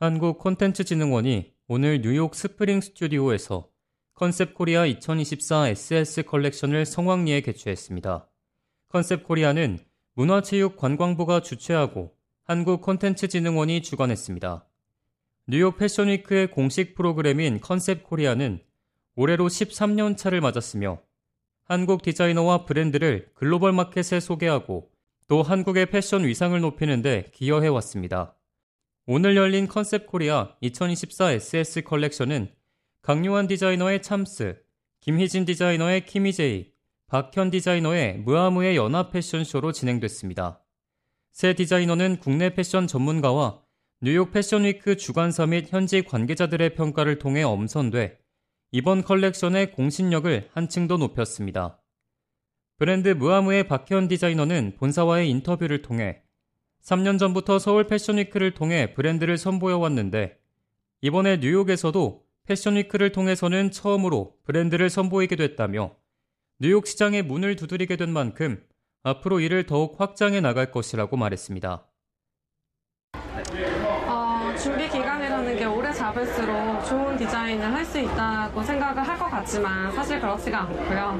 한국 콘텐츠진흥원이 오늘 뉴욕 스프링 스튜디오에서 컨셉 코리아 2024 SS 컬렉션을 성황리에 개최했습니다. 컨셉 코리아는 문화체육관광부가 주최하고 한국 콘텐츠진흥원이 주관했습니다. 뉴욕 패션위크의 공식 프로그램인 컨셉 코리아는 올해로 13년 차를 맞았으며 한국 디자이너와 브랜드를 글로벌 마켓에 소개하고 또 한국의 패션 위상을 높이는 데 기여해 왔습니다. 오늘 열린 컨셉 코리아 2024 SS 컬렉션은 강요한 디자이너의 참스, 김희진 디자이너의 키미제이, 박현 디자이너의 무아무의 연합 패션쇼로 진행됐습니다. 세 디자이너는 국내 패션 전문가와 뉴욕 패션위크 주관사 및 현지 관계자들의 평가를 통해 엄선돼 이번 컬렉션의 공신력을 한층 더 높였습니다. 브랜드 무아무의 박현 디자이너는 본사와의 인터뷰를 통해 3년 전부터 서울 패션위크를 통해 브랜드를 선보여 왔는데 이번에 뉴욕에서도 패션위크를 통해서는 처음으로 브랜드를 선보이게 됐다며 뉴욕 시장의 문을 두드리게 된 만큼 앞으로 이를 더욱 확장해 나갈 것이라고 말했습니다. 어, 준비 기간이라는 게 오래 잡을수록 좋은 디자인을 할 수 있다고 생각을 할 것 같지만 사실 그렇지가 않고요.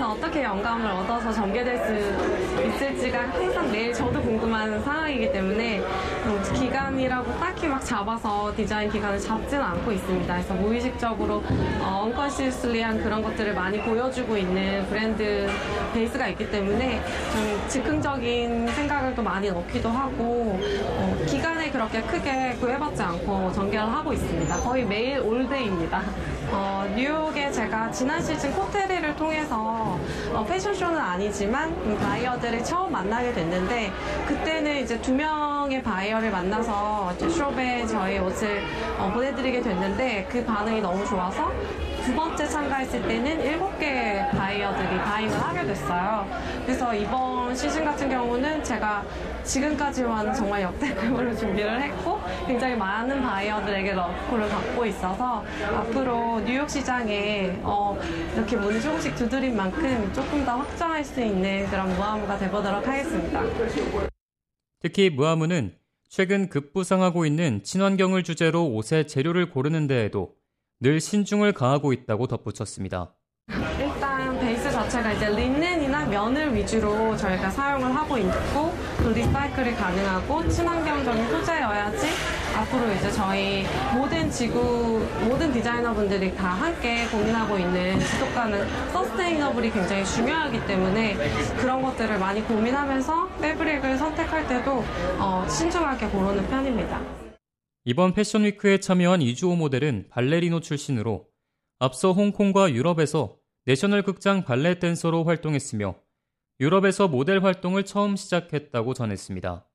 어디서 어떻게 영감을 얻어서 전개될 수 있을지가 항상 매일 저도 궁금한 상황이기 때문에 음, 기간이라고 딱히 막 잡아서 디자인 기간을 잡지는 않고 있습니다. 그래서 무의식적으로 어, 언컨시스리한 그런 것들을 많이 보여주고 있는 브랜드 베이스가 있기 때문에 좀 즉흥적인 생각을 또 많이 넣기도 하고 어, 기간 에 그렇게 크게 구애받지 않고 전개를 하고 있습니다. 거의 매일 올데이입니다. 어, 뉴욕에 제가 지난 시즌 코테리를 통해서 어, 패션쇼는 아니지만 음, 바이어들을 처음 만나게 됐는데 그때는 이제 두명 의 바이어를 만나서 숍에 저희 옷을 어, 보내드리게 됐는데 그 반응이 너무 좋아서 두 번째 참가했을 때는 일곱 개 바이어들이 buying을 하게 됐어요. 그래서 이번 시즌 같은 경우는 제가 지금까지만 정말 역대급으로 준비를 했고 굉장히 많은 바이어들에게 러프를 받고 있어서 앞으로 뉴욕 시장에 어, 이렇게 문을 조금씩 두드린 만큼 조금 더 확장할 수 있는 그런 무아무가 되보도록 하겠습니다. 특히 무아무는 최근 급부상하고 있는 친환경을 주제로 옷의 재료를 고르는 데에도 늘 신중을 가하고 있다고 덧붙였습니다. 일단 베이스 자체가 이제 린넨이나 면을 위주로 저희가 사용을 하고 있고 그 리사이클이 가능하고 친환경적인 소재여야지 앞으로 이제 저희 모든 지구 모든 디자이너분들이 다 함께 고민하고 있는 지속가능 서스테이너블이 굉장히 중요하기 때문에 그런 것들을 많이 고민하면서 패브릭을 선택할 때도 어, 신중하게 고르는 편입니다. 이번 패션위크에 참여한 이주호 모델은 발레리노 출신으로 앞서 홍콩과 유럽에서 내셔널 극장 발레 댄서로 활동했으며 유럽에서 모델 활동을 처음 시작했다고 전했습니다.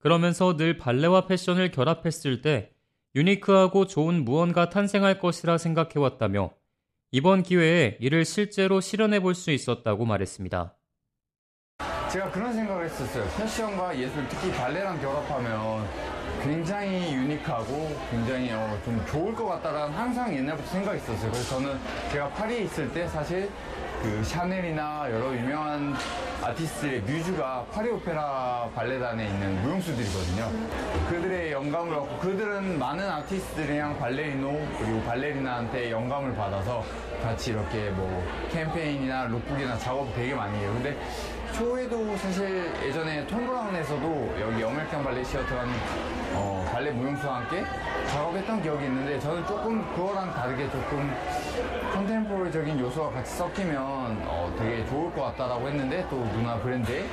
그러면서 늘 발레와 패션을 결합했을 때 유니크하고 좋은 무언가 탄생할 것이라 생각해왔다며 이번 기회에 이를 실제로 실현해 볼 수 있었다고 말했습니다. 제가 그런 생각을 했었어요. 패션과 예술, 특히 발레랑 결합하면 굉장히 유니크하고 굉장히 어, 좀 좋을 것 같다라는 항상 옛날부터 생각이 있었어요. 그래서 저는 제가 파리에 있을 때 사실 그 샤넬이나 여러 유명한 아티스트의 뮤즈가 파리 오페라 발레단에 있는 무용수들이거든요. 그들의 영감을 받고 그들은 많은 아티스트들이랑 발레리노 그리고 발레리나한테 영감을 받아서 같이 이렇게 뭐 캠페인이나 lookbook이나 작업 되게 많이 해요. 근데 쇼에도 사실 예전에 톰 브라운에서도 여기 어메리칸 발레 시어터라는 어, 발레 무용수와 함께 작업했던 기억이 있는데 저는 조금 그거랑 다르게 조금 contemporary적인 요소가 같이 섞이면 어, 되게 좋을 것 같다라고 했는데 또 누나 브랜드의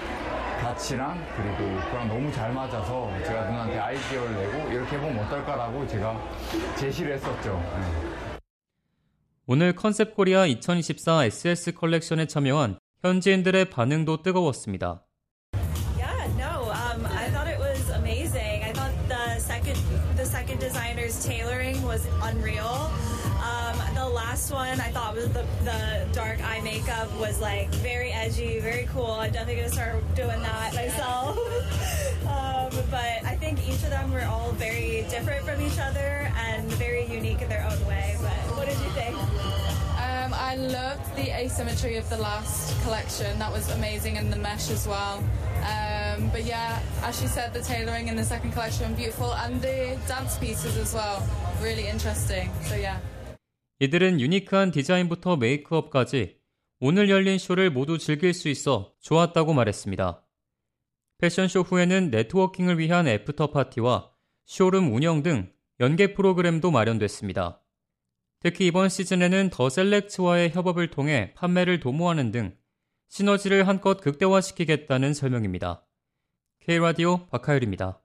가치랑 그리고 그랑 너무 잘 맞아서 제가 누나한테 아이디어를 내고 이렇게 해보면 어떨까라고 제가 제시를 했었죠. 네. 오늘 컨셉 코리아 2024 SS 컬렉션에 참여한 현지인들의 반응도 뜨거웠습니다. Yeah, no, um, I thought it was amazing. I thought the second, the second designer's tailoring was unreal. Um, the last one I thought was the, the dark eye makeup was like very edgy, very cool. I'm definitely gonna start doing that myself. um, but I think each of them were all very different from each other and very unique the asymmetry of the last collection. That was amazing, and the mesh as well. Um, Um, but yeah, as she said, the tailoring in the second collection beautiful, and the dance pieces as well, really interesting. So yeah. 이들은 unique한 디자인부터 메이크업까지 오늘 열린 쇼를 모두 즐길 수 있어 좋았다고 말했습니다. 패션쇼 후에는 networking을 위한 after party와 showroom 운영 등 연계 프로그램도 마련됐습니다. 특히 이번 시즌에는 더 셀렉츠와의 협업을 통해 판매를 도모하는 등 시너지를 한껏 극대화시키겠다는 설명입니다. K라디오 박하율입니다.